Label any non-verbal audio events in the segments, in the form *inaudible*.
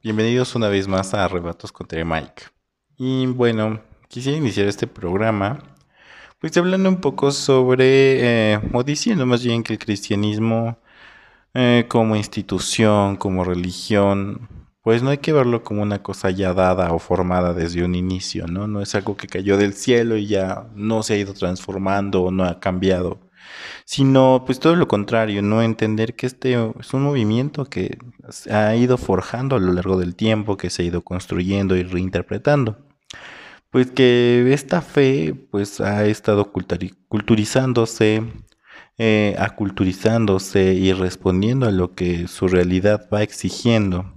Bienvenidos una vez más a Arrebatos contra Mike. Y bueno, quisiera iniciar este programa pues hablando un poco sobre, eh, o diciendo más bien que el cristianismo eh, como institución, como religión, pues no hay que verlo como una cosa ya dada o formada desde un inicio, ¿no? No es algo que cayó del cielo y ya no se ha ido transformando o no ha cambiado sino pues todo lo contrario, no entender que este es un movimiento que ha ido forjando a lo largo del tiempo, que se ha ido construyendo y reinterpretando. Pues que esta fe pues ha estado culturizándose, eh, aculturizándose y respondiendo a lo que su realidad va exigiendo.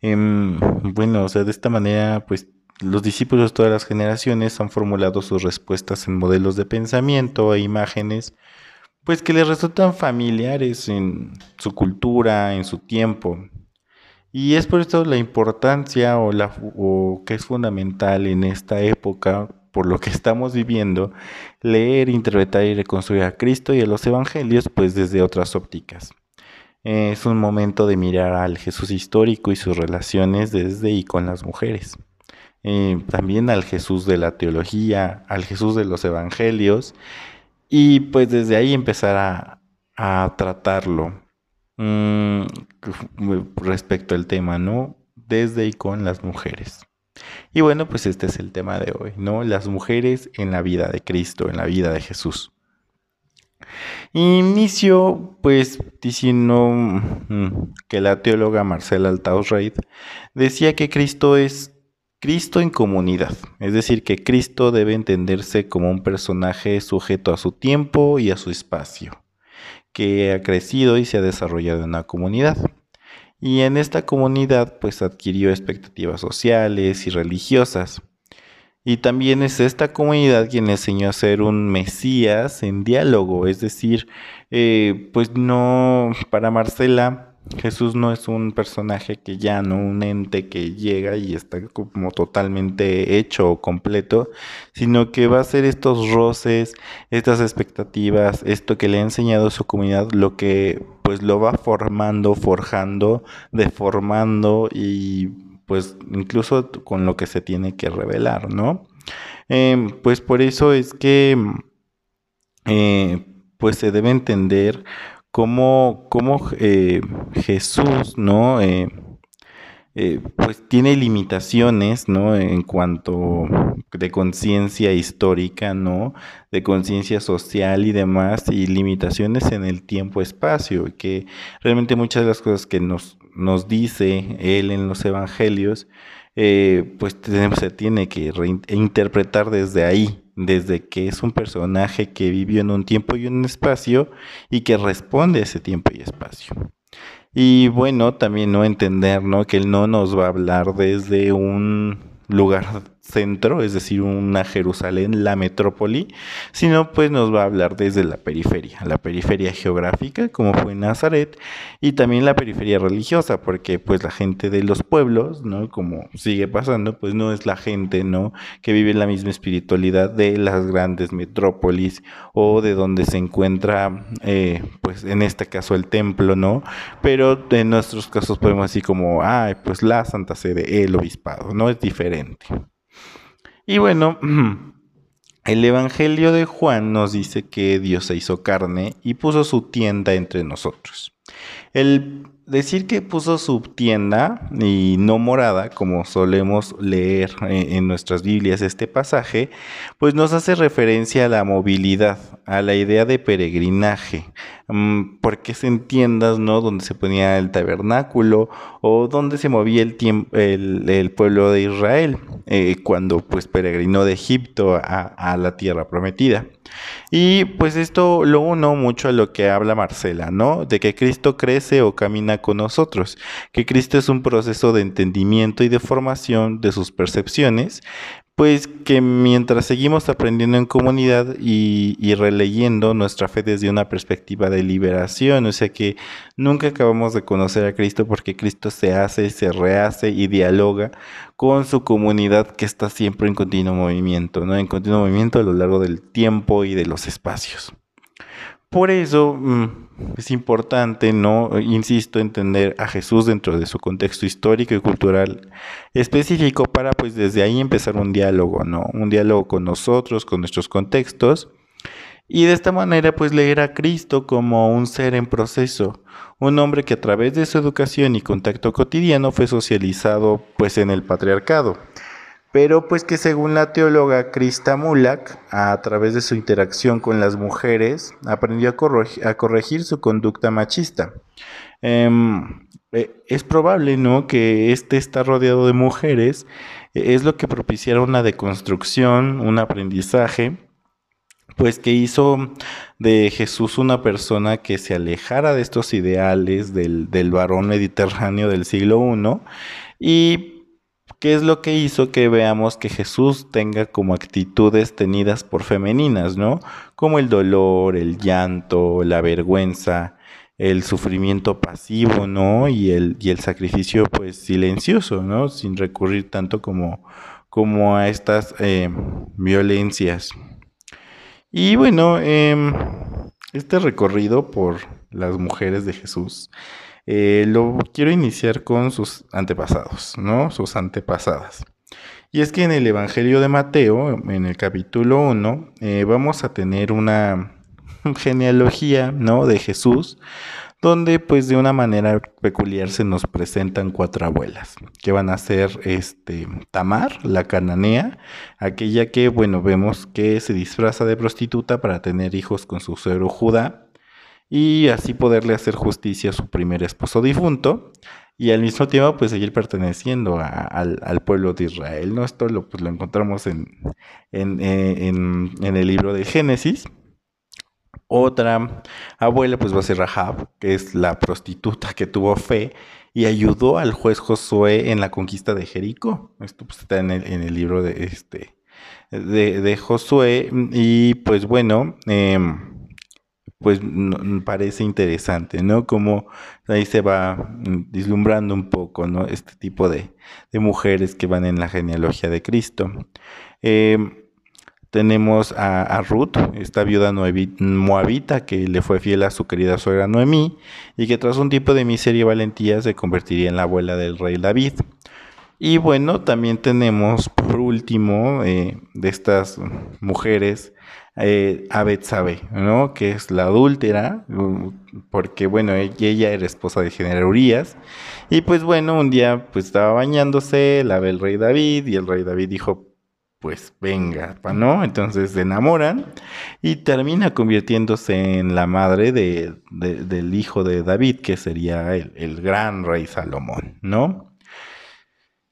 Em, bueno, o sea, de esta manera pues los discípulos de todas las generaciones han formulado sus respuestas en modelos de pensamiento e imágenes pues que les resultan familiares en su cultura, en su tiempo. Y es por esto la importancia o, la, o que es fundamental en esta época, por lo que estamos viviendo, leer, interpretar y reconstruir a Cristo y a los evangelios, pues desde otras ópticas. Es un momento de mirar al Jesús histórico y sus relaciones desde y con las mujeres. Eh, también al Jesús de la teología, al Jesús de los evangelios y pues desde ahí empezar a, tratarlo mm, respecto al tema, ¿no? Desde y con las mujeres. Y bueno, pues este es el tema de hoy, ¿no? Las mujeres en la vida de Cristo, en la vida de Jesús. Inicio pues diciendo mm, que la teóloga Marcela Altaus-Reid decía que Cristo es Cristo en comunidad, es decir, que Cristo debe entenderse como un personaje sujeto a su tiempo y a su espacio, que ha crecido y se ha desarrollado en una comunidad. Y en esta comunidad pues adquirió expectativas sociales y religiosas. Y también es esta comunidad quien le enseñó a ser un Mesías en diálogo, es decir, eh, pues no, para Marcela, Jesús no es un personaje que ya, no un ente que llega y está como totalmente hecho o completo, sino que va a ser estos roces, estas expectativas, esto que le ha enseñado su comunidad, lo que pues lo va formando, forjando, deformando y pues incluso con lo que se tiene que revelar, ¿no? Em, pues por eso es que eh, pues se debe entender cómo, eh, Jesús, ¿no? Eh, eh, pues tiene limitaciones, ¿no? En cuanto de conciencia histórica, ¿no? De conciencia social y demás, y limitaciones en el tiempo-espacio, que realmente muchas de las cosas que nos, nos dice él en los evangelios, pues se tiene que reinterpretar desde ahí, desde que es un personaje que vivió en un tiempo y un espacio y que responde a ese tiempo y espacio. Y bueno, también no entender, ¿no? Que él no nos va a hablar desde un lugar centro, es decir, una Jerusalén, la metrópoli, sino pues nos va a hablar desde la periferia, la periferia geográfica, como fue Nazaret, y también la periferia religiosa, porque pues la gente de los pueblos, ¿no? Como sigue pasando, pues no es la gente, ¿no? Que vive la misma espiritualidad de las grandes metrópolis o de donde se encuentra, eh, pues en este caso el templo, ¿no? Pero en nuestros casos podemos decir como, ay, pues la Santa Sede, el obispado, ¿no? Es diferente. Y bueno, *clears throat* el Evangelio de Juan nos dice que Dios se hizo carne y puso su tienda entre nosotros. El decir que puso su tienda y no morada, como solemos leer en nuestras Biblias este pasaje, pues nos hace referencia a la movilidad, a la idea de peregrinaje, mm, porque se entiendas, ¿no? Donde se ponía el tabernáculo o donde se movía el, el, pueblo de Israel eh, cuando pues peregrinó de Egipto a la tierra prometida. Y pues esto lo uno mucho a lo que habla Marcela, ¿no? De que Cristo crece o camina con nosotros, que Cristo es un proceso de entendimiento y de formación de sus percepciones, pues que mientras seguimos aprendiendo en comunidad y, releyendo nuestra fe desde una perspectiva de liberación, o sea que nunca acabamos de conocer a Cristo porque Cristo se hace, se rehace y dialoga con su comunidad que está siempre en continuo movimiento, ¿no? En continuo movimiento a lo largo del tiempo y de los espacios. Por eso mm, es importante, ¿no? Insisto, entender a Jesús dentro de su contexto histórico y cultural específico para pues desde ahí empezar un diálogo, ¿no? Un diálogo con nosotros, con nuestros contextos. Y de esta manera pues leer a Cristo como un ser en proceso, un hombre que a través de su educación y contacto cotidiano fue socializado pues en el patriarcado pero pues que según la teóloga Krista Mulak, a través de su interacción con las mujeres, aprendió a, corregir, su conducta machista. Em, eh, es probable, ¿no?, que este está rodeado de mujeres, e, es lo que propiciara una deconstrucción, un aprendizaje, pues que hizo de Jesús una persona que se alejara de estos ideales del, del varón mediterráneo del siglo I y ¿Qué es lo que hizo que veamos que Jesús tenga como actitudes tenidas por femeninas, ¿no? Como el dolor, el llanto, la vergüenza, el sufrimiento pasivo, ¿no? Y el, y el sacrificio, pues, silencioso, ¿no? Sin recurrir tanto como, como a estas eh, violencias. Y bueno, em, este recorrido por las mujeres de Jesús eh, lo quiero iniciar con sus antepasados, ¿no? Sus antepasadas. Y es que en el Evangelio de Mateo, en el capítulo 1, eh, vamos a tener una *laughs* genealogía, ¿no? De Jesús, donde pues de una manera peculiar se nos presentan cuatro abuelas, que van a ser este Tamar, la cananea, aquella que, bueno, vemos que se disfraza de prostituta para tener hijos con su suegro Judá, y así poderle hacer justicia a su primer esposo difunto y al mismo tiempo pues seguir perteneciendo al, pueblo de Israel. ¿no? Esto lo, pues, lo encontramos en, en, en, el libro de Génesis. Otra abuela pues va a ser Rahab, que es la prostituta que tuvo fe y ayudó al juez Josué en la conquista de Jericó. Esto pues, está en el, en el libro de, este, de, de Josué y pues bueno... Eh, pues parece interesante, ¿no? Como ahí se va vislumbrando un poco, ¿no? Este tipo de, mujeres que van en la genealogía de Cristo. Em, tenemos a, Ruth, esta viuda moabita que le fue fiel a su querida suegra Noemí y que tras un tipo de miseria y valentía se convertiría en la abuela del rey David. Y bueno, también tenemos por último eh, de estas mujeres eh, a Betsabe, ¿no? Que es la adúltera, uh, porque bueno, e-, ella era esposa de general Urias. Y pues bueno, un día pues estaba bañándose, la ve el rey David y el rey David dijo, pues venga, ¿no? Entonces se enamoran y termina convirtiéndose en la madre de, del hijo de David, que sería el, el gran rey Salomón, ¿no?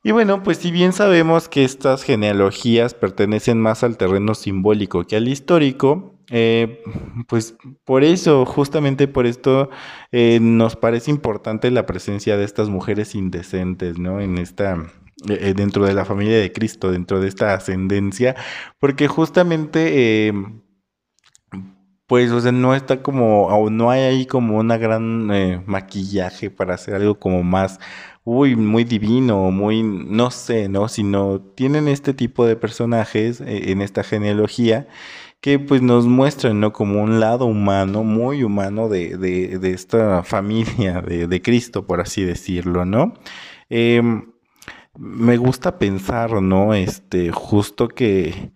Y bueno, pues si bien sabemos que estas genealogías pertenecen más al terreno simbólico que al histórico, eh, pues por eso, justamente por esto, eh, nos parece importante la presencia de estas mujeres indecentes, ¿no? En esta, eh, dentro de la familia de Cristo, dentro de esta ascendencia, porque justamente pues, o sea, no está como, o no hay ahí como una gran maquillaje para hacer algo como más uy, muy divino, muy, no sé, ¿no? Sino tienen este tipo de personajes eh, en esta genealogía que pues nos muestran, ¿no? Como un lado humano, muy humano de, de, esta *laughs* familia de, de, Cristo, por así decirlo, ¿no? Em, me gusta pensar, ¿no? Este, justo que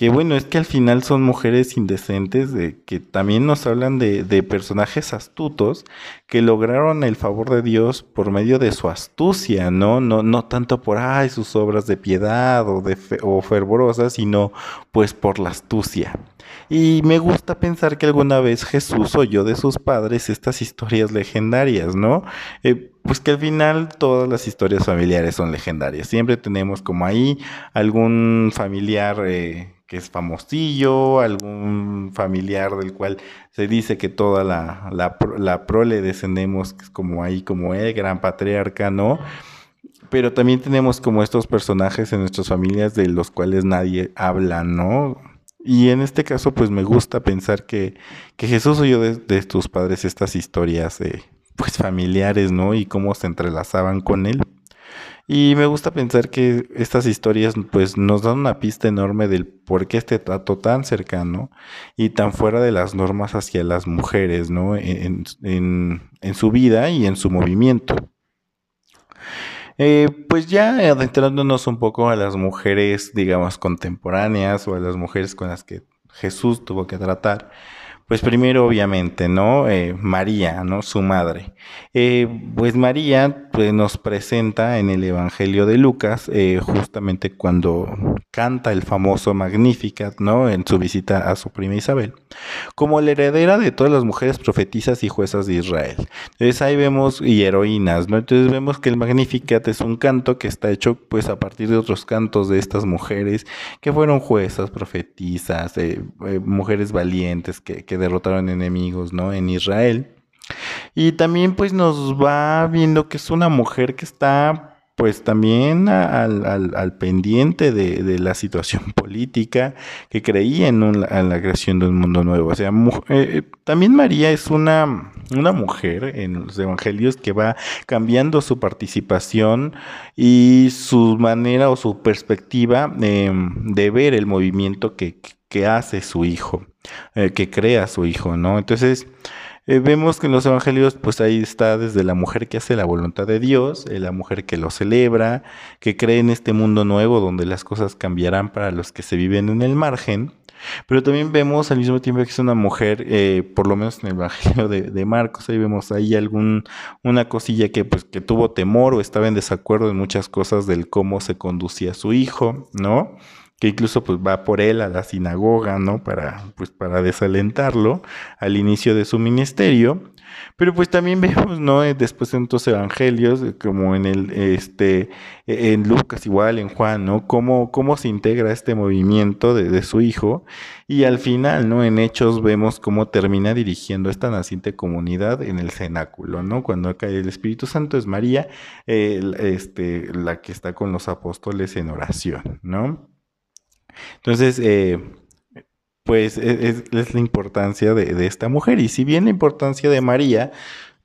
que bueno, es que al final son mujeres indecentes de, que también nos hablan de, de, personajes astutos que lograron el favor de Dios por medio de su astucia, ¿no? No, no tanto por ay, sus obras de piedad o, de o fervorosas, sino pues por la astucia. Y me gusta pensar que alguna vez Jesús oyó de sus padres estas historias legendarias, ¿no? Eh, pues que al final todas las historias familiares son legendarias. Siempre tenemos como ahí algún familiar eh, que es famosillo, algún familiar del cual se dice que toda la, la, prole descendemos, que es como ahí, como el gran patriarca, ¿no? Pero también tenemos como estos personajes en nuestras familias de los cuales nadie habla, ¿no? Y en este caso, pues me gusta pensar que, que Jesús oyó de, de tus padres estas historias, pues familiares, ¿no? Y cómo se entrelazaban con él. Y me gusta pensar que estas historias pues nos dan una pista enorme del por qué este trato tan cercano y tan fuera de las normas hacia las mujeres, ¿no? En, en su vida y en su movimiento. Eh, pues ya adentrándonos un poco a las mujeres, digamos, contemporáneas o a las mujeres con las que Jesús tuvo que tratar, pues primero, obviamente, ¿no? Eh, María, ¿no? Su madre. Eh, pues María pues, nos presenta en el Evangelio de Lucas, eh, justamente cuando canta el famoso Magnificat, ¿no? En su visita a su prima Isabel, como la heredera de todas las mujeres profetizas y juezas de Israel. Entonces ahí vemos, y heroínas, ¿no? Entonces vemos que el Magnificat es un canto que está hecho pues a partir de otros cantos de estas mujeres que fueron juezas, profetizas, mujeres valientes que, que derrotaron enemigos, ¿no? En Israel. Y también pues nos va viendo que es una mujer que está pues también al, pendiente de, la situación *laughs* política, que creía en, la creación de un mundo nuevo. O sea, eh, también María es una, una mujer en los evangelios que va cambiando su participación y su manera o su perspectiva em, de ver el movimiento que, que hace su hijo, eh, que crea su hijo, ¿no? Entonces, eh, vemos que en los evangelios, pues ahí está desde la mujer que hace la voluntad de Dios, eh, la mujer que lo celebra, que cree en este mundo nuevo donde las cosas cambiarán para los que se viven en el margen. Pero también vemos al mismo tiempo que es una mujer, por lo menos en el Evangelio de, Marcos, ahí vemos ahí algún, una cosilla que, pues, que tuvo temor o estaba en desacuerdo en muchas cosas del cómo se conducía su hijo, ¿no? Que incluso pues va por él a la sinagoga, ¿no? Para, pues, para desalentarlo al inicio de su ministerio. Pero pues también *laughs* vemos, ¿no? Eh, después en otros evangelios, eh, como en el, este, e, en Lucas igual, en Juan, ¿no? Cómo, cómo se integra este movimiento de, su hijo. Y al final, ¿no? En Hechos vemos cómo termina dirigiendo esta naciente comunidad en el cenáculo, ¿no? Cuando cae el Espíritu Santo es María, este, la que está con los apóstoles en oración, ¿no? Entonces, eh, pues e, es, la importancia de, esta mujer. Y si bien la importancia de María,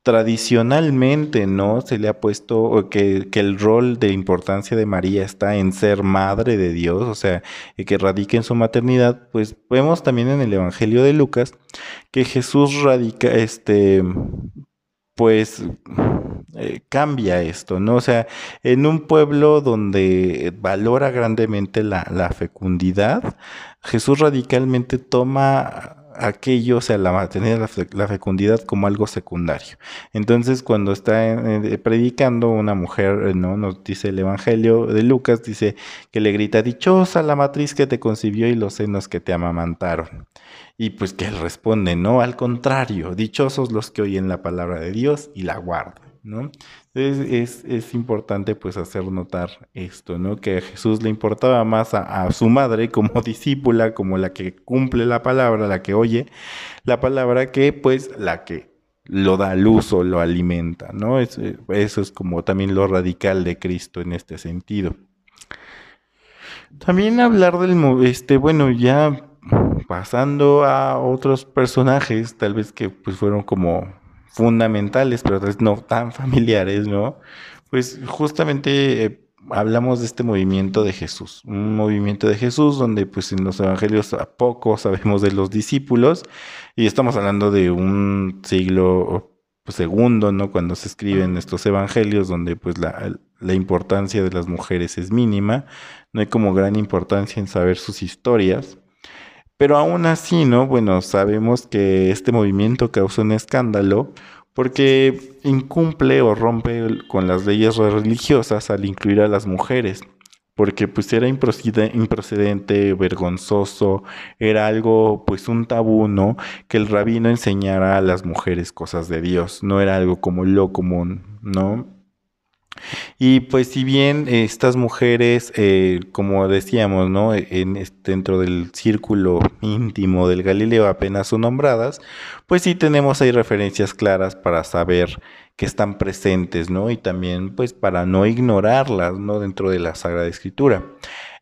tradicionalmente no se le ha puesto que, que, el rol de importancia de María está en ser madre de Dios, o sea, que radica en su maternidad, pues vemos también en el Evangelio de Lucas que Jesús radica, este, pues eh, cambia esto, ¿no? O sea, en un pueblo donde valora grandemente la, la fecundidad, Jesús radicalmente toma aquello, o sea, la, tener la, fecundidad como algo secundario. Entonces, cuando está eh, predicando una mujer, eh, ¿no? Nos dice el Evangelio de Lucas, dice que le grita, dichosa la matriz que te concibió y los senos que te amamantaron. Y pues que él responde, no, al contrario, dichosos los que oyen la palabra de Dios y la guardan. ¿No? Entonces es, importante pues hacer notar esto, ¿no? Que a Jesús le importaba más a, su madre como *laughs* discípula, como la que cumple la palabra, la que oye la palabra, que pues la que lo da luz o lo alimenta, ¿no? eso es como también lo radical de Cristo en este sentido. También hablar del, este, bueno, ya pasando a otros personajes, tal vez que pues fueron como fundamentales, pero no tan *laughs* familiares, ¿no? Pues justamente eh, hablamos de este movimiento de Jesús, un movimiento de Jesús donde pues en los evangelios a poco sabemos de los discípulos y estamos hablando de un siglo pues, segundo, ¿no? Cuando se escriben estos evangelios donde pues la importancia de las mujeres es mínima, no hay como gran importancia en saber sus historias. Pero aún así, ¿no? Bueno, sabemos que este movimiento causó un escándalo porque incumple o rompe con las leyes religiosas al incluir a las mujeres, porque pues era improcedente, vergonzoso, era algo pues un tabú, ¿no? Que el rabino enseñara a las mujeres cosas de Dios, no era algo como lo común, ¿no? Y pues si bien estas mujeres, eh, como decíamos, ¿no? En, dentro del círculo íntimo del Galileo apenas son nombradas, pues sí tenemos ahí referencias claras para saber que están presentes, ¿no? Y también pues para no ignorarlas, ¿no? Dentro de la Sagrada Escritura.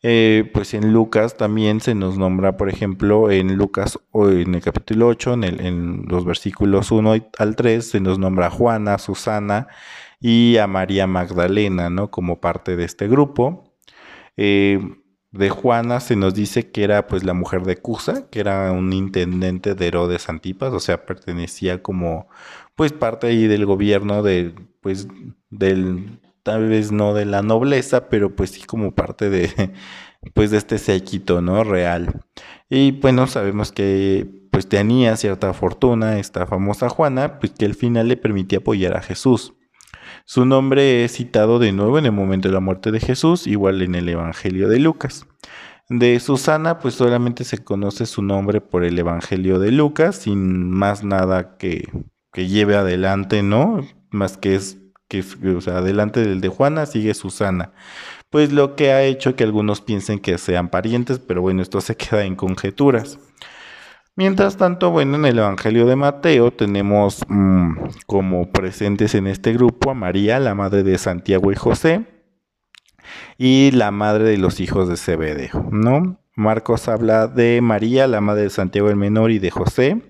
Eh, pues en Lucas también se nos nombra, por ejemplo, en Lucas en el capítulo 8, en, en los versículos 1 al 3, se nos nombra Juana, Susana y a María Magdalena, ¿no? Como parte de este grupo. Eh, de Juana se nos dice que era pues la mujer de Cusa, que era un intendente de Herodes Antipas, o sea, pertenecía como pues parte ahí del gobierno de pues del tal vez no de la nobleza, pero pues sí como parte de *laughs* pues de este séquito, ¿no? real. Y bueno, sabemos que pues tenía cierta fortuna esta famosa Juana, pues que al final le permitía apoyar a Jesús. Su nombre es citado de nuevo en el momento de la muerte de Jesús, igual en el Evangelio de Lucas. De Susana, pues solamente se conoce su nombre por el Evangelio de Lucas, sin más nada que, que lleve adelante, ¿no? Más que es, que, o sea, adelante del de Juana sigue Susana. Pues lo que ha hecho que algunos piensen que sean parientes, pero bueno, esto se *laughs* queda en conjeturas. Mientras tanto, bueno, en el Evangelio de Mateo tenemos mm, como presentes en este grupo a María, la madre de Santiago y José, y la madre de los hijos de Zebedeo, ¿no? Marcos habla de María, la madre de Santiago el menor y de José,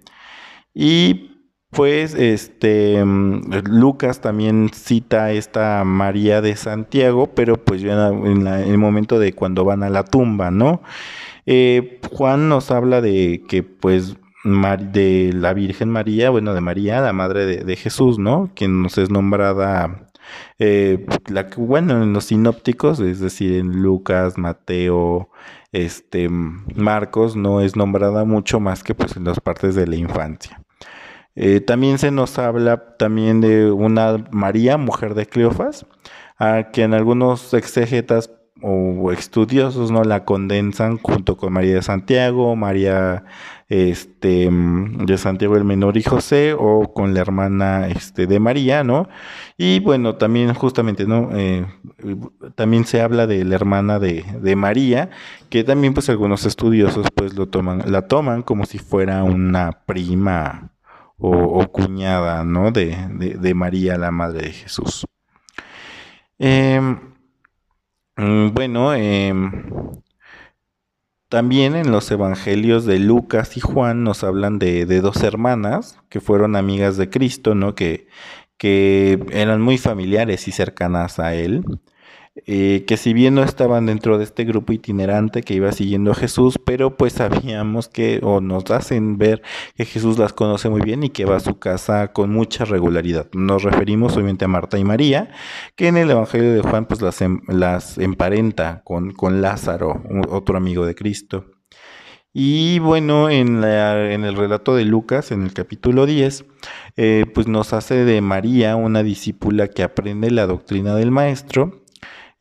y pues este mm, Lucas también cita esta María de Santiago, pero pues ya en, en el momento de cuando van a la tumba, ¿no? Eh, Juan nos habla de que, pues, de la Virgen María, bueno, de María, la madre de, Jesús, ¿no? Quien nos es nombrada, eh, la, bueno, en los sinópticos, es decir, en Lucas, Mateo, este, Marcos, no es nombrada mucho más que pues en las partes de la infancia. Eh, también se nos habla también de una María, mujer de Cleofas, a que en algunos exégetas o estudiosos no la condensan junto con María de Santiago, María este, de Santiago el Menor y José, o con la hermana este, de María, ¿no? Y bueno, también justamente, ¿no? Eh, también se habla de la hermana de, María, que también pues algunos estudiosos pues lo toman, la toman como si fuera una prima o, cuñada, ¿no? De, de, María, la madre de Jesús. Mm, bueno, em, también en los evangelios de Lucas y Juan nos hablan de, de, dos hermanas que fueron amigas de Cristo, ¿no? Que, que eran muy familiares y cercanas a él. Eh, que si bien no estaban dentro de este grupo itinerante que iba siguiendo a Jesús, pero pues sabíamos que, o nos hacen ver que Jesús las conoce muy bien y que va a su casa con mucha regularidad. Nos referimos obviamente a Marta y María, que en el Evangelio de Juan pues las, em, emparenta con, con Lázaro, otro amigo de Cristo. Y bueno, en, en, el relato de Lucas, en el capítulo 10, eh, pues nos hace de María una discípula que aprende la doctrina del Maestro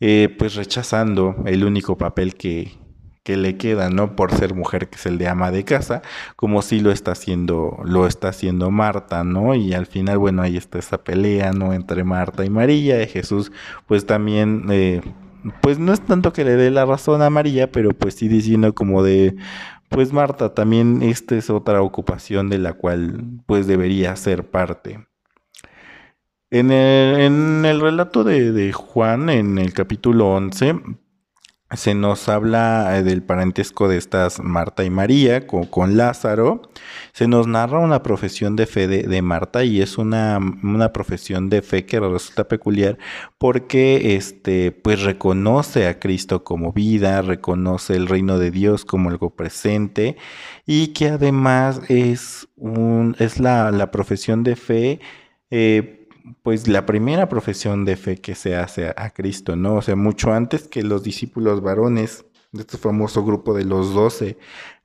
eh, pues rechazando el único papel que, le queda, ¿no? Por ser mujer, que es el de ama de casa, como si lo está haciendo, lo está haciendo Marta, ¿no? Y al final, bueno, ahí está esa pelea, ¿no? Entre Marta y María, y Jesús, pues también, eh, pues no es tanto que le dé la razón a María, pero pues sí diciendo como de, pues Marta, también esta es otra ocupación de la cual pues debería ser parte. En el, relato de, Juan, en el capítulo 11, se nos habla eh, del parentesco de estas Marta y María con, Lázaro. Se nos narra una profesión de fe de, Marta y es una, profesión de fe que resulta peculiar porque este, pues reconoce a Cristo como vida, reconoce el reino de Dios como algo presente y que además es, un, es la, profesión de fe. Eh, pues la primera profesión de fe que se hace a, Cristo, ¿no? O sea, mucho antes que los discípulos varones de este famoso grupo de los doce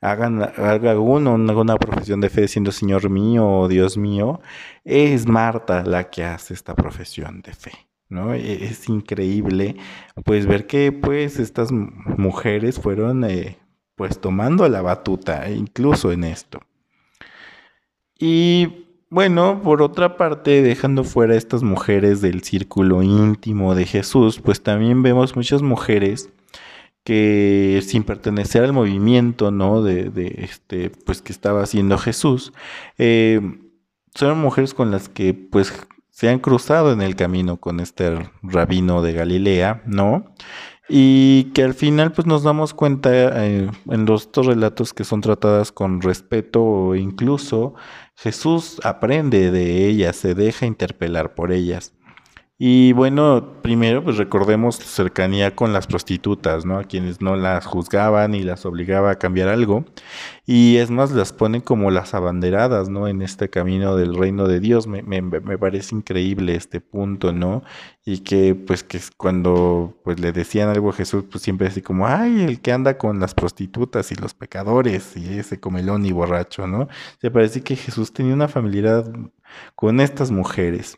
hagan, haga uno una, profesión de fe siendo Señor mío o Dios mío, es Marta la que hace esta profesión de fe. ¿no? E, es increíble pues ver que pues estas mujeres fueron eh, pues tomando la batuta incluso en esto. Y bueno, por otra parte, dejando fuera estas mujeres del círculo íntimo de Jesús, pues también vemos muchas mujeres que sin pertenecer al movimiento, ¿no? De, este, pues que estaba haciendo Jesús, eh, son mujeres con las que, pues, se han cruzado en el camino con este rabino de Galilea, ¿no? y que al final pues nos damos cuenta eh, en los estos relatos que son tratadas con respeto o incluso Jesús aprende de ellas, se deja interpelar por ellas. Y bueno, primero pues recordemos su cercanía con las prostitutas, ¿no? A quienes no las juzgaban y las obligaba a cambiar algo. Y es más, las ponen como las abanderadas, ¿no? En este camino del reino de Dios. Me, me, me parece increíble este punto, ¿no? Y que pues que cuando pues le decían algo a Jesús, pues siempre así como, ay, el que anda con las prostitutas y los pecadores y ese comelón y borracho, ¿no? Se parece que Jesús tenía una familiaridad con estas mujeres.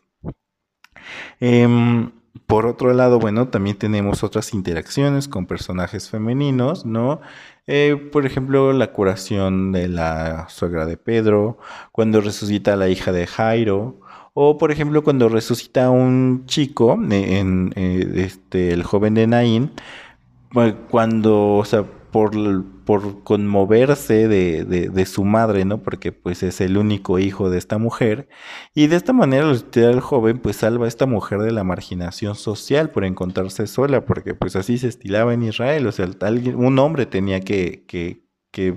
Em, por otro lado, bueno, también tenemos otras interacciones con personajes femeninos, ¿no? Eh, por ejemplo, la curación de la suegra de Pedro, cuando resucita a la hija de Jairo, o por ejemplo, cuando resucita a un chico, en, eh, este, el joven de Naín, cuando, por, por conmoverse de, de, su madre, ¿no? Porque pues es el único hijo de esta mujer. Y de esta manera el joven pues salva a esta mujer de la marginación social por encontrarse sola, porque pues así se estilaba en Israel. O sea, un hombre tenía que, que, que,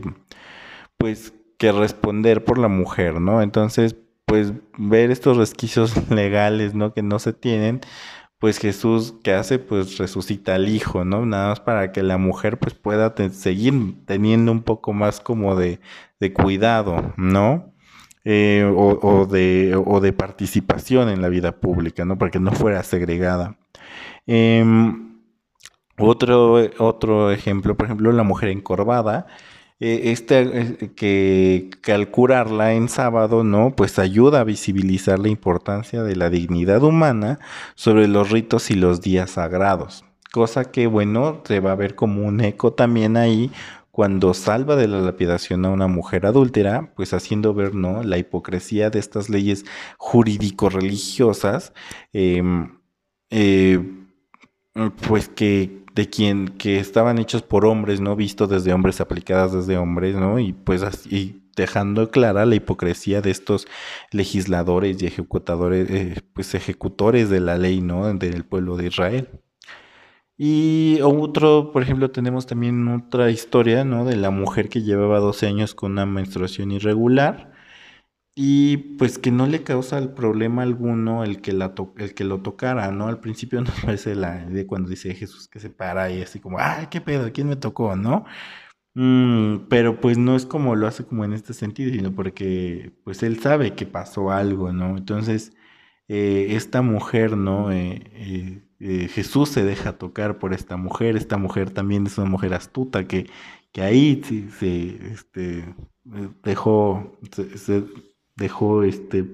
pues, que responder por la mujer, ¿no? Entonces, pues ver estos resquicios *laughs* legales, ¿no? Que no se tienen pues Jesús, ¿qué hace? Pues resucita al hijo, ¿no? Nada más para que la mujer pues pueda seguir teniendo un poco más como de, cuidado, ¿no? Eh, o, de, o de participación en la vida pública, ¿no? Para que no fuera segregada. Em, otro, otro ejemplo, por ejemplo, la mujer encorvada, este, que, al curarla en sábado, ¿no? Pues ayuda a visibilizar la importancia de la dignidad humana sobre los ritos y los días sagrados. Cosa que, bueno, se va a ver como un eco también ahí cuando salva de la lapidación a una mujer adúltera, pues haciendo ver, ¿no? La hipocresía de estas leyes jurídico-religiosas, em, eh, pues que de quien que estaban hechos por hombres, ¿no? Visto desde hombres, aplicadas desde hombres, ¿no? Y pues así dejando clara la hipocresía de estos legisladores y ejecutadores, eh, pues ejecutores de la ley, ¿no? Del pueblo de Israel. Y otro, por ejemplo, tenemos también otra historia, ¿no? De la mujer que llevaba 12 años con una menstruación irregular y pues que no le causa el problema alguno el que, la el que lo tocara, ¿no? Al principio *laughs* nos parece la de cuando dice Jesús que se para y así como, ay, qué pedo, ¿quién me tocó, no? Mm, pero pues no es como lo hace como en este sentido, sino porque pues él sabe que pasó algo, ¿no? Entonces, eh, esta mujer, ¿no? Eh, eh, Jesús se deja tocar por esta mujer, esta mujer también es una mujer astuta que, que ahí sí, se este, dejó, dejó este,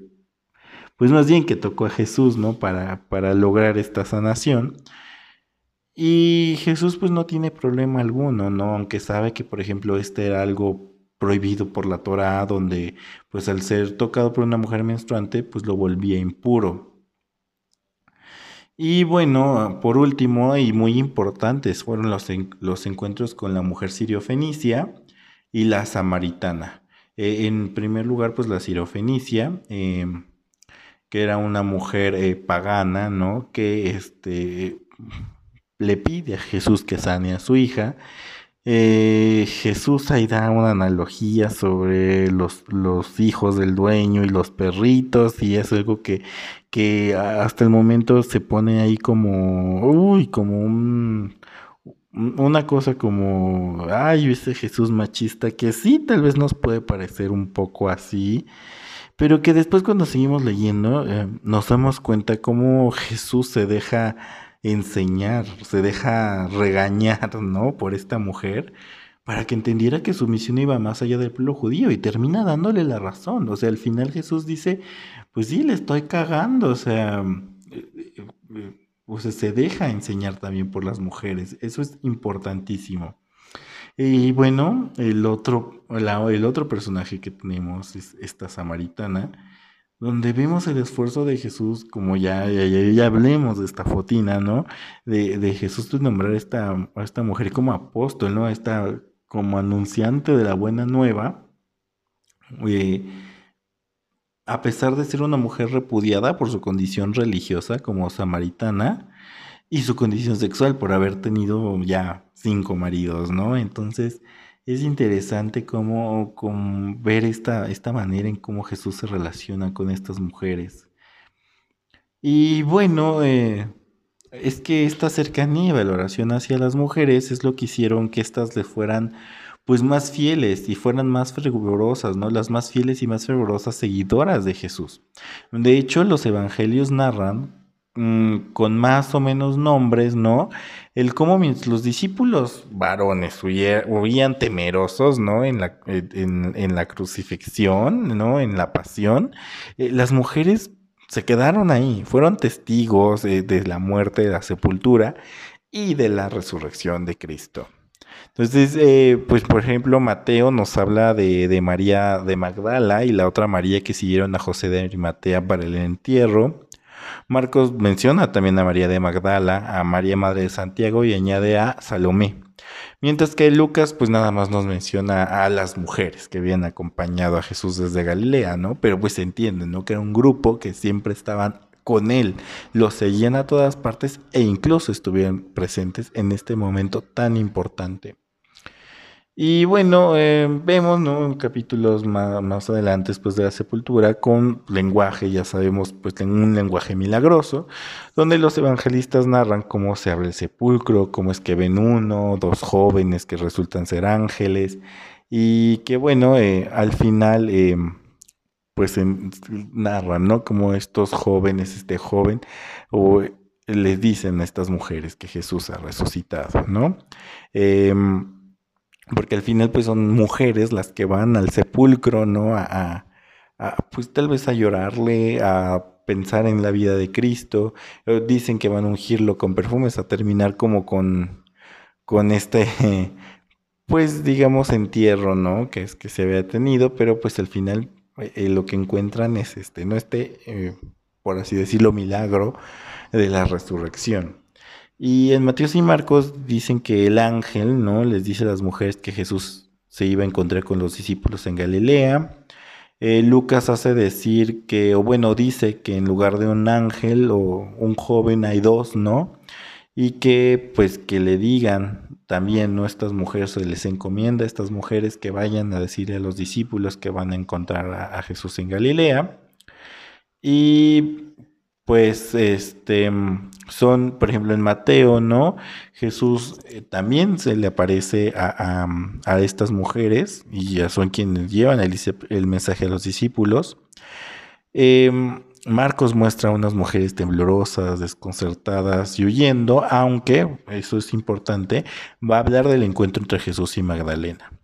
pues más bien que tocó a Jesús, ¿no? Para, para lograr esta sanación. Y Jesús pues no tiene problema alguno, ¿no? Aunque sabe que, por ejemplo, este era algo prohibido por la Torah, donde pues al ser tocado por una mujer menstruante, pues lo volvía impuro. Y bueno, por último, y muy importantes, fueron los, los encuentros con la mujer sirio-fenicia y la samaritana. Eh, en primer lugar, pues la sirofenicia, eh, que era una mujer eh, pagana, ¿no? Que este, le pide a Jesús que sane a su hija. Jesús ahí da una analogía sobre los, los, hijos del dueño y los perritos y es algo que, que hasta el momento se pone ahí como, uy, como un, una cosa como, ay, ese Jesús machista, que sí, tal vez nos puede parecer un poco así, pero que después cuando seguimos leyendo eh, nos damos cuenta cómo Jesús se deja enseñar, se deja regañar, *laughs* ¿no? Por esta mujer, para que entendiera que su misión iba más allá del pueblo judío y termina dándole la razón. O sea, al final Jesús dice, pues sí, le estoy cagando, o sea... Eh, eh, o sea, se deja enseñar también por las mujeres. Eso es importantísimo. Y bueno, el otro, el otro personaje que tenemos es esta samaritana, donde vemos el esfuerzo de Jesús, como ya, ya, hablemos de esta fotina, ¿no? De, de Jesús nombrar a esta, a esta mujer como apóstol, ¿no? Esta como anunciante de la buena nueva. Eh, a pesar de ser una mujer repudiada por su condición religiosa como samaritana, y su condición sexual por haber tenido ya cinco maridos, ¿no? Entonces es interesante cómo, ver esta, esta manera en cómo Jesús se relaciona con estas mujeres. Y bueno, eh, es que esta cercanía y valoración hacia las mujeres es lo que hicieron que éstas le fueran pues más fieles y fueran más fervorosas, ¿no? Las más fieles y más fervorosas seguidoras de Jesús. De hecho, los evangelios narran mm, con más o menos nombres, ¿no? El cómo los discípulos varones huían, temerosos, ¿no? En la, en, la, crucifixión, ¿no? En la pasión. Eh, las mujeres se quedaron ahí, fueron testigos de, la muerte, de la sepultura y de la resurrección de Cristo. Entonces, eh, pues por ejemplo, Mateo nos habla de, María de Magdala y la otra María que siguieron a José de Arimatea para el entierro. Marcos menciona también a María de Magdala, a María Madre de Santiago y añade a Salomé. Mientras que Lucas, pues nada más nos menciona a las mujeres que habían acompañado a Jesús desde Galilea, ¿no? Pero pues se entiende, ¿no? Que era un grupo que siempre estaban con él, lo seguían a todas partes e incluso estuvieron presentes en este momento tan importante. Y bueno, eh, vemos ¿no? en capítulos más, adelante después de la sepultura con lenguaje, ya sabemos, pues en un lenguaje milagroso, donde los evangelistas narran cómo se abre el sepulcro, cómo es que ven uno, dos jóvenes que resultan ser ángeles, y que bueno, eh, al final eh, pues narran, ¿no? Como estos jóvenes, este joven, o les dicen a estas mujeres que Jesús ha resucitado, ¿no? Em, porque al final pues son mujeres las que van al sepulcro, ¿no? A, pues tal vez a llorarle, a pensar en la vida de Cristo, eh, dicen que van a ungirlo con perfumes, a terminar como con, con este, *laughs* pues digamos entierro, ¿no? Que es que se había tenido, pero pues al final eh, lo que encuentran es este, no este, eh, por así decirlo, milagro de la resurrección. Y en Mateo y Marcos dicen que el ángel, ¿no? Les dice a las mujeres que Jesús se iba a encontrar con los discípulos en Galilea. Eh, Lucas hace decir que, o bueno, dice que en lugar de un ángel o un joven hay dos, ¿no? Y que pues que le digan también, ¿no? Estas mujeres se les encomienda a estas mujeres que vayan a decirle a los discípulos que van a encontrar a Jesús en Galilea. Y pues este son, por ejemplo, en Mateo, ¿no? Jesús eh, también se le aparece a, estas mujeres y ya son quienes llevan el, mensaje a los discípulos. Em, Marcos muestra a unas mujeres temblorosas, desconcertadas y huyendo, aunque, eso es importante, va a hablar del encuentro entre Jesús y Magdalena.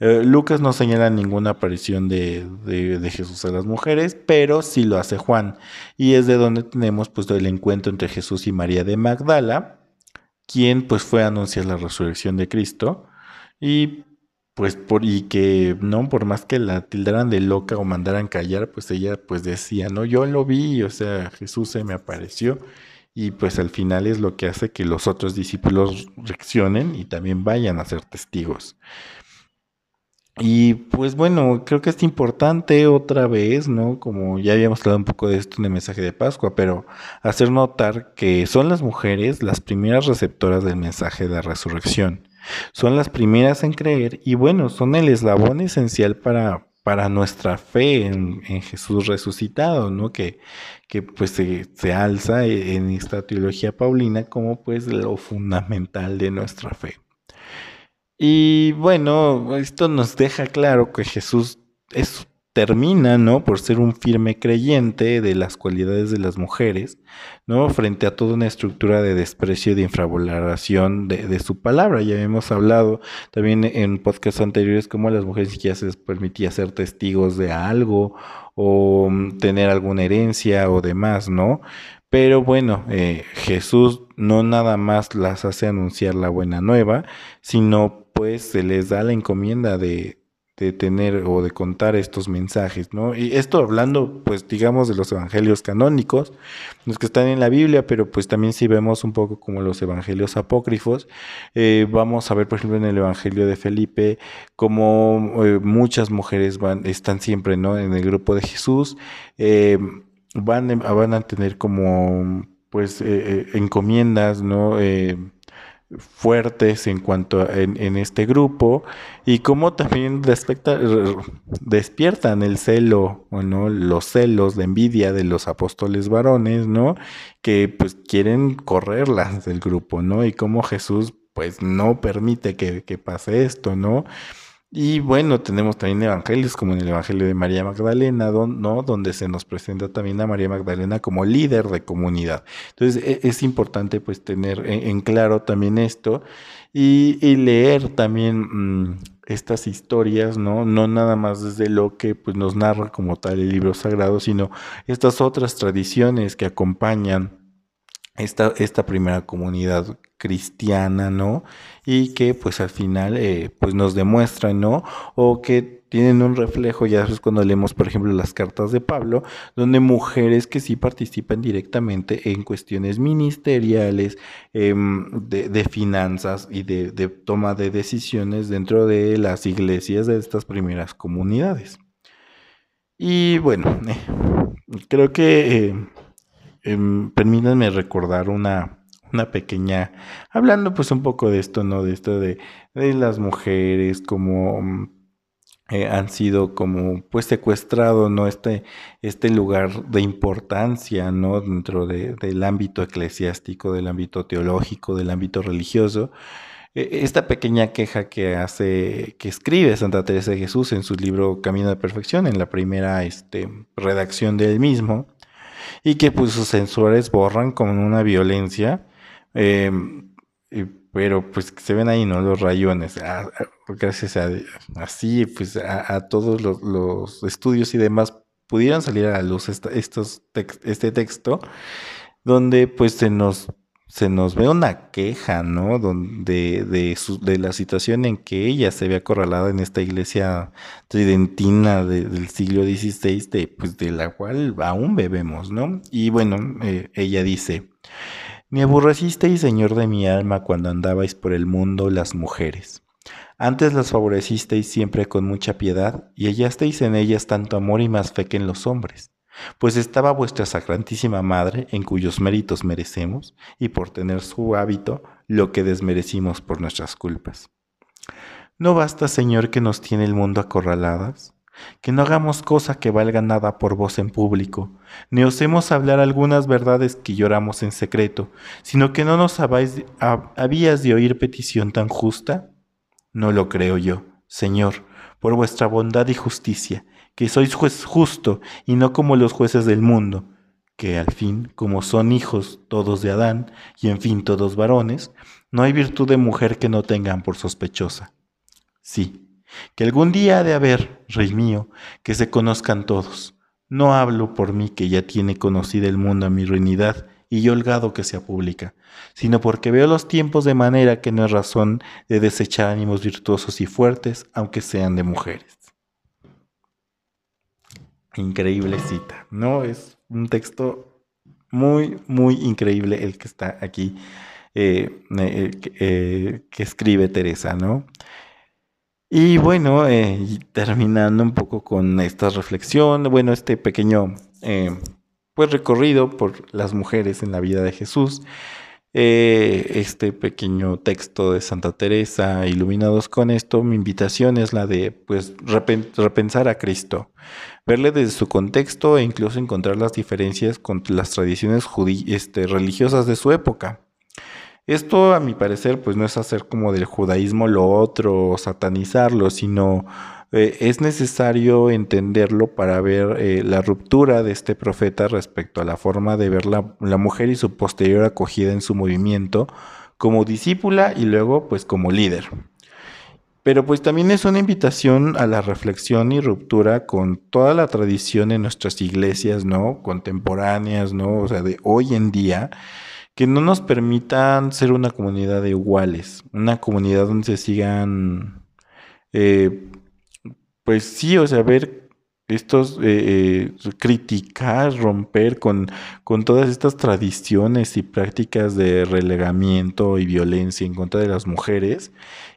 Eh, Lucas no señala ninguna aparición de, Jesús a las mujeres, pero sí lo hace Juan. Y es de donde tenemos pues el encuentro entre Jesús y María de Magdala, quien pues fue a anunciar la resurrección de Cristo. Y pues por, y que no, por más que la tildaran de loca o mandaran callar, pues ella pues decía, no, yo lo vi, o sea, Jesús se me apareció. Y pues al final es lo que hace que los otros discípulos reaccionen y también vayan a ser testigos. Y pues bueno, creo que es importante otra vez, ¿no? Como ya habíamos hablado un poco de esto en el mensaje de Pascua, pero hacer notar que son las mujeres las primeras receptoras del mensaje de la resurrección. Son las primeras en creer y bueno, son el eslabón esencial para, para nuestra fe en, Jesús resucitado, ¿no? Que, que pues se, se alza en esta teología paulina como pues lo fundamental de nuestra fe. Y bueno, esto nos deja claro que Jesús es, termina, ¿no? Por ser un firme creyente de las cualidades de las mujeres, ¿no? Frente a toda una estructura de desprecio y de infravaloración de, su palabra. Ya hemos hablado también en podcasts anteriores cómo a las mujeres ya se les permitía ser testigos de algo o mm, tener alguna herencia o demás, ¿no? Pero bueno, eh, Jesús no nada más las hace anunciar la buena nueva, sino pues se les da la encomienda de, tener o de contar estos mensajes, ¿no? Y esto hablando, pues digamos, de los evangelios canónicos, los que están en la Biblia, pero pues también si vemos un poco como los evangelios apócrifos, eh, vamos a ver, por ejemplo, en el evangelio de Felipe, como eh, muchas mujeres van, están siempre, ¿no? En el grupo de Jesús, eh, van, van a tener como pues encomiendas, ¿no? Fuertes en cuanto a, en, este grupo y cómo también despiertan el celo, bueno, los celos, de envidia de los apóstoles varones, ¿no? Que pues quieren correrlas del grupo, ¿no? Y cómo Jesús pues no permite que, que pase esto, ¿no? Y bueno, tenemos también evangelios como en el Evangelio de María Magdalena, ¿no? donde se nos presenta también a María Magdalena como líder de comunidad. Entonces e, es, importante pues tener en, claro también esto y, leer también mm, estas historias, ¿no? No nada más desde lo que pues, nos narra como tal el libro sagrado, sino estas otras tradiciones que acompañan esta, esta primera comunidad cristiana, ¿no? Y que pues al final eh, pues nos demuestran, ¿no? O que tienen un reflejo, ya es cuando leemos, por ejemplo, las cartas de Pablo, donde mujeres que sí participan directamente en cuestiones ministeriales, em, de, finanzas y de, toma de decisiones dentro de las iglesias de estas primeras comunidades. Y bueno, *laughs* creo que eh, em, permítanme recordar una, una pequeña, hablando pues un poco de esto, ¿no? De esto de, las mujeres, como mm, eh, han sido como pues secuestrado, ¿no? Este, este lugar de importancia, ¿no? Dentro del ámbito eclesiástico, del ámbito teológico, del ámbito religioso. E, esta pequeña queja que hace, que escribe Santa Teresa de Jesús en su libro Camino de Perfección, en la primera este, redacción del mismo, y que pues sus censores borran con una violencia Em, pero pues se ven ahí, ¿no? Los rayones. Ah, ah, gracias a así, pues a, todos los, estudios y demás pudieran salir a la luz estos este texto, donde pues se nos se nos ve una queja, ¿no? Donde, de, de la situación en que ella se ve acorralada en esta iglesia tridentina del siglo XVI, de, pues de la cual aún bebemos, ¿no? Y bueno, eh, ella dice, me aborrecisteis, Señor de mi alma, cuando andabais por el mundo las mujeres. Antes las favorecisteis siempre con mucha piedad, y hallasteis en ellas tanto amor y más fe que en los hombres. Pues estaba vuestra sacrantísima Madre, en cuyos méritos merecemos, y por tener su hábito, lo que desmerecimos por nuestras culpas. ¿No basta, Señor, que nos tiene el mundo acorraladas? Que no hagamos cosa que valga nada por vos en público, ni osemos hablar algunas verdades que lloramos en secreto, sino que no nos habías de oír petición tan justa? No lo creo yo, Señor, por vuestra bondad y justicia, que sois juez justo y no como los jueces del mundo, que al fin, como son hijos todos de Adán, y en fin todos varones, no hay virtud de mujer que no tengan por sospechosa. Sí, que algún día ha de haber, rey mío, que se conozcan todos. No hablo por mí que ya tiene conocida el mundo a mi ruinidad y yo holgado que sea pública, sino porque veo los tiempos de manera que no es razón de desechar ánimos virtuosos y fuertes, aunque sean de mujeres. Increíble cita, ¿no? Es un texto muy, muy increíble el que está aquí, eh, eh, eh, que escribe Teresa, ¿no? Y bueno, eh, terminando un poco con esta reflexión, bueno, este pequeño eh, pues recorrido por las mujeres en la vida de Jesús, eh, este pequeño texto de Santa Teresa, iluminados con esto, mi invitación es la de pues repensar a Cristo, verle desde su contexto e incluso encontrar las diferencias con las tradiciones este, religiosas de su época. Esto, a mi parecer, pues no es hacer como del judaísmo lo otro, satanizarlo, sino eh, es necesario entenderlo para ver eh, la ruptura de este profeta respecto a la forma de ver la, la, mujer y su posterior acogida en su movimiento como discípula y luego pues como líder. Pero pues también es una invitación a la reflexión y ruptura con toda la tradición en nuestras iglesias, ¿no? Contemporáneas, ¿no? O sea, de hoy en día que no nos permitan ser una comunidad de iguales, una comunidad donde se sigan, eh, pues sí, o sea, ver estos, eh, eh, criticar, romper con, con todas estas tradiciones y prácticas de relegamiento y violencia en contra de las mujeres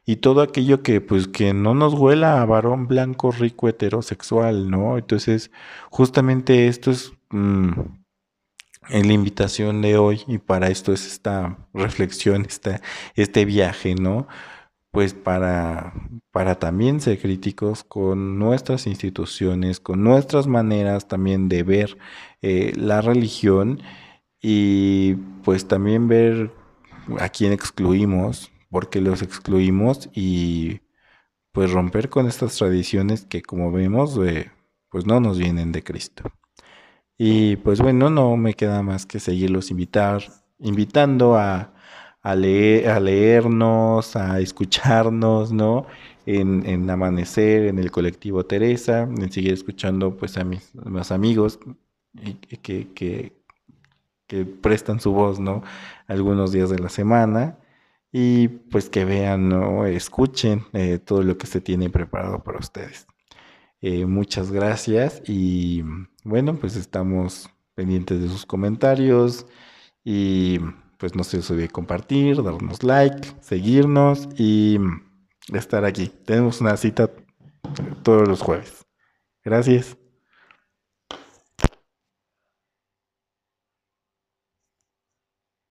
y todo aquello que pues que no nos huela a varón blanco rico heterosexual, ¿no? Entonces, justamente esto es... Mm, en la invitación de hoy y para esto es esta reflexión, esta, este viaje, ¿no? Pues para, para también ser críticos con nuestras instituciones, con nuestras maneras también de ver eh, la religión y pues también ver a quién excluimos, por qué los excluimos y pues romper con estas tradiciones que como vemos eh, pues no nos vienen de Cristo. Y pues bueno, no me queda más que seguirlos invitar, invitando a, leer, a leernos, a escucharnos, ¿no? En, en, Amanecer, en el colectivo Teresa, en seguir escuchando pues a mis más amigos que, que, que prestan su voz, ¿no? Algunos días de la semana y pues que vean, ¿no? Escuchen eh, todo lo que se tiene preparado para ustedes. Eh, muchas gracias y bueno, pues estamos pendientes de sus comentarios y pues no se olvide compartir, darnos like, seguirnos y estar aquí. Tenemos una cita todos los jueves. Gracias.